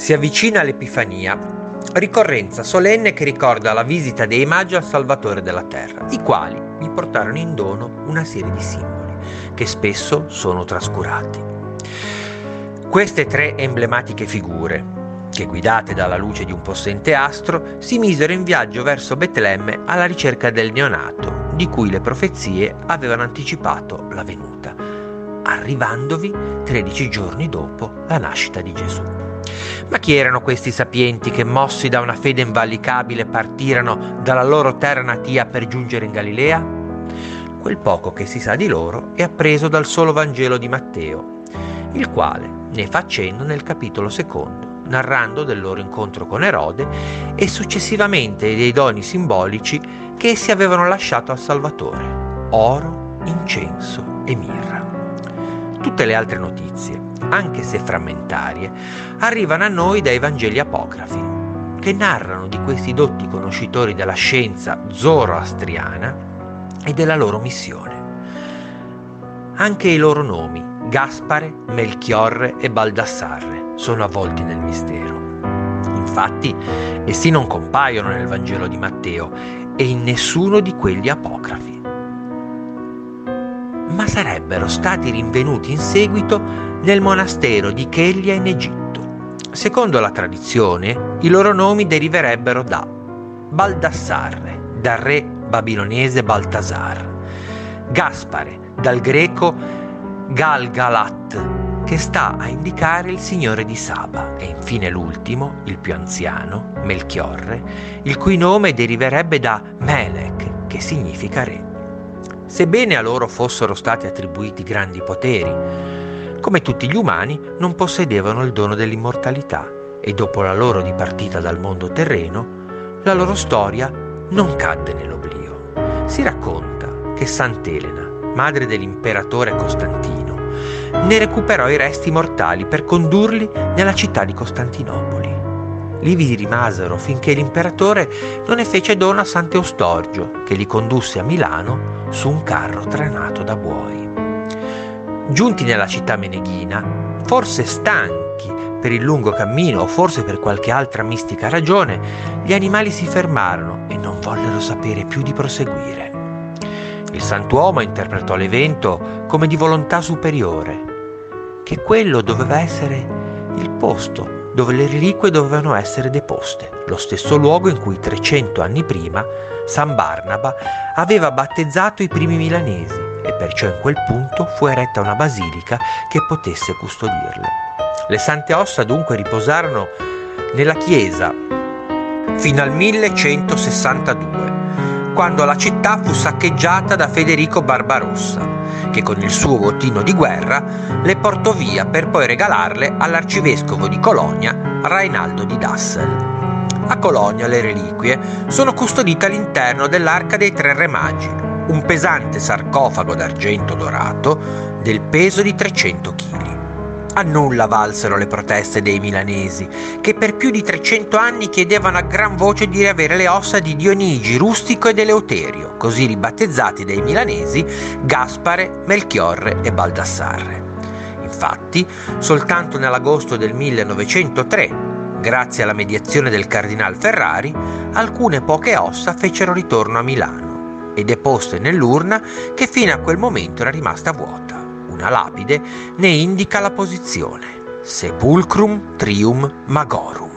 Si avvicina l'Epifania, ricorrenza solenne che ricorda la visita dei magi al Salvatore della Terra, i quali gli portarono in dono una serie di simboli che spesso sono trascurati. Queste tre emblematiche figure, che guidate dalla luce di un possente astro, si misero in viaggio verso Betlemme alla ricerca del neonato, di cui le profezie avevano anticipato la venuta, arrivandovi 13 giorni dopo la nascita di Gesù. Ma chi erano questi sapienti che, mossi da una fede invalicabile, partirono dalla loro terra natia per giungere in Galilea? Quel poco che si sa di loro è appreso dal solo Vangelo di Matteo, il quale ne fa cenno nel capitolo secondo, narrando del loro incontro con Erode e successivamente dei doni simbolici che essi avevano lasciato al Salvatore, oro, incenso e mirra. Tutte le altre notizie, anche se frammentarie, arrivano a noi dai Vangeli apocrifi, che narrano di questi dotti conoscitori della scienza zoroastriana e della loro missione. Anche i loro nomi, Gaspare, Melchiorre e Baldassarre, sono avvolti nel mistero. Infatti, essi non compaiono nel Vangelo di Matteo e in nessuno di quelli apocrifi ma sarebbero stati rinvenuti in seguito nel monastero di Chelia in Egitto. Secondo la tradizione, i loro nomi deriverebbero da Baldassarre, dal re babilonese Baltasar, Gaspare, dal greco Galgalat, che sta a indicare il signore di Saba, e infine l'ultimo, il più anziano, Melchiorre, il cui nome deriverebbe da Melech, che significa re sebbene a loro fossero stati attribuiti grandi poteri. Come tutti gli umani, non possedevano il dono dell'immortalità e dopo la loro dipartita dal mondo terreno, la loro storia non cadde nell'oblio. Si racconta che Sant'Elena, madre dell'imperatore Costantino, ne recuperò i resti mortali per condurli nella città di Costantinopoli. Lì vi rimasero finché l'imperatore non ne fece dono a Sant'Eustorgio, che li condusse a Milano su un carro tranato da buoi. Giunti nella città meneghina, forse stanchi per il lungo cammino o forse per qualche altra mistica ragione, gli animali si fermarono e non vollero sapere più di proseguire. Il santuomo interpretò l'evento come di volontà superiore, che quello doveva essere il posto dove le reliquie dovevano essere deposte, lo stesso luogo in cui 300 anni prima San Barnaba aveva battezzato i primi milanesi e perciò in quel punto fu eretta una basilica che potesse custodirle. Le sante ossa dunque riposarono nella chiesa fino al 1162, quando la città fu saccheggiata da Federico Barbarossa che con il suo bottino di guerra le portò via per poi regalarle all'arcivescovo di Colonia, Rainaldo di Dassel. A Colonia le reliquie sono custodite all'interno dell'Arca dei Tre Re Magi, un pesante sarcofago d'argento dorato del peso di 300 kg. A nulla valsero le proteste dei milanesi, che per più di 300 anni chiedevano a gran voce di riavere le ossa di Dionigi, Rustico ed Eleuterio, così ribattezzati dai milanesi Gaspare, Melchiorre e Baldassarre. Infatti, soltanto nell'agosto del 1903, grazie alla mediazione del cardinal Ferrari, alcune poche ossa fecero ritorno a Milano e deposte nell'urna che fino a quel momento era rimasta vuota una lapide ne indica la posizione. Sepulcrum trium magorum.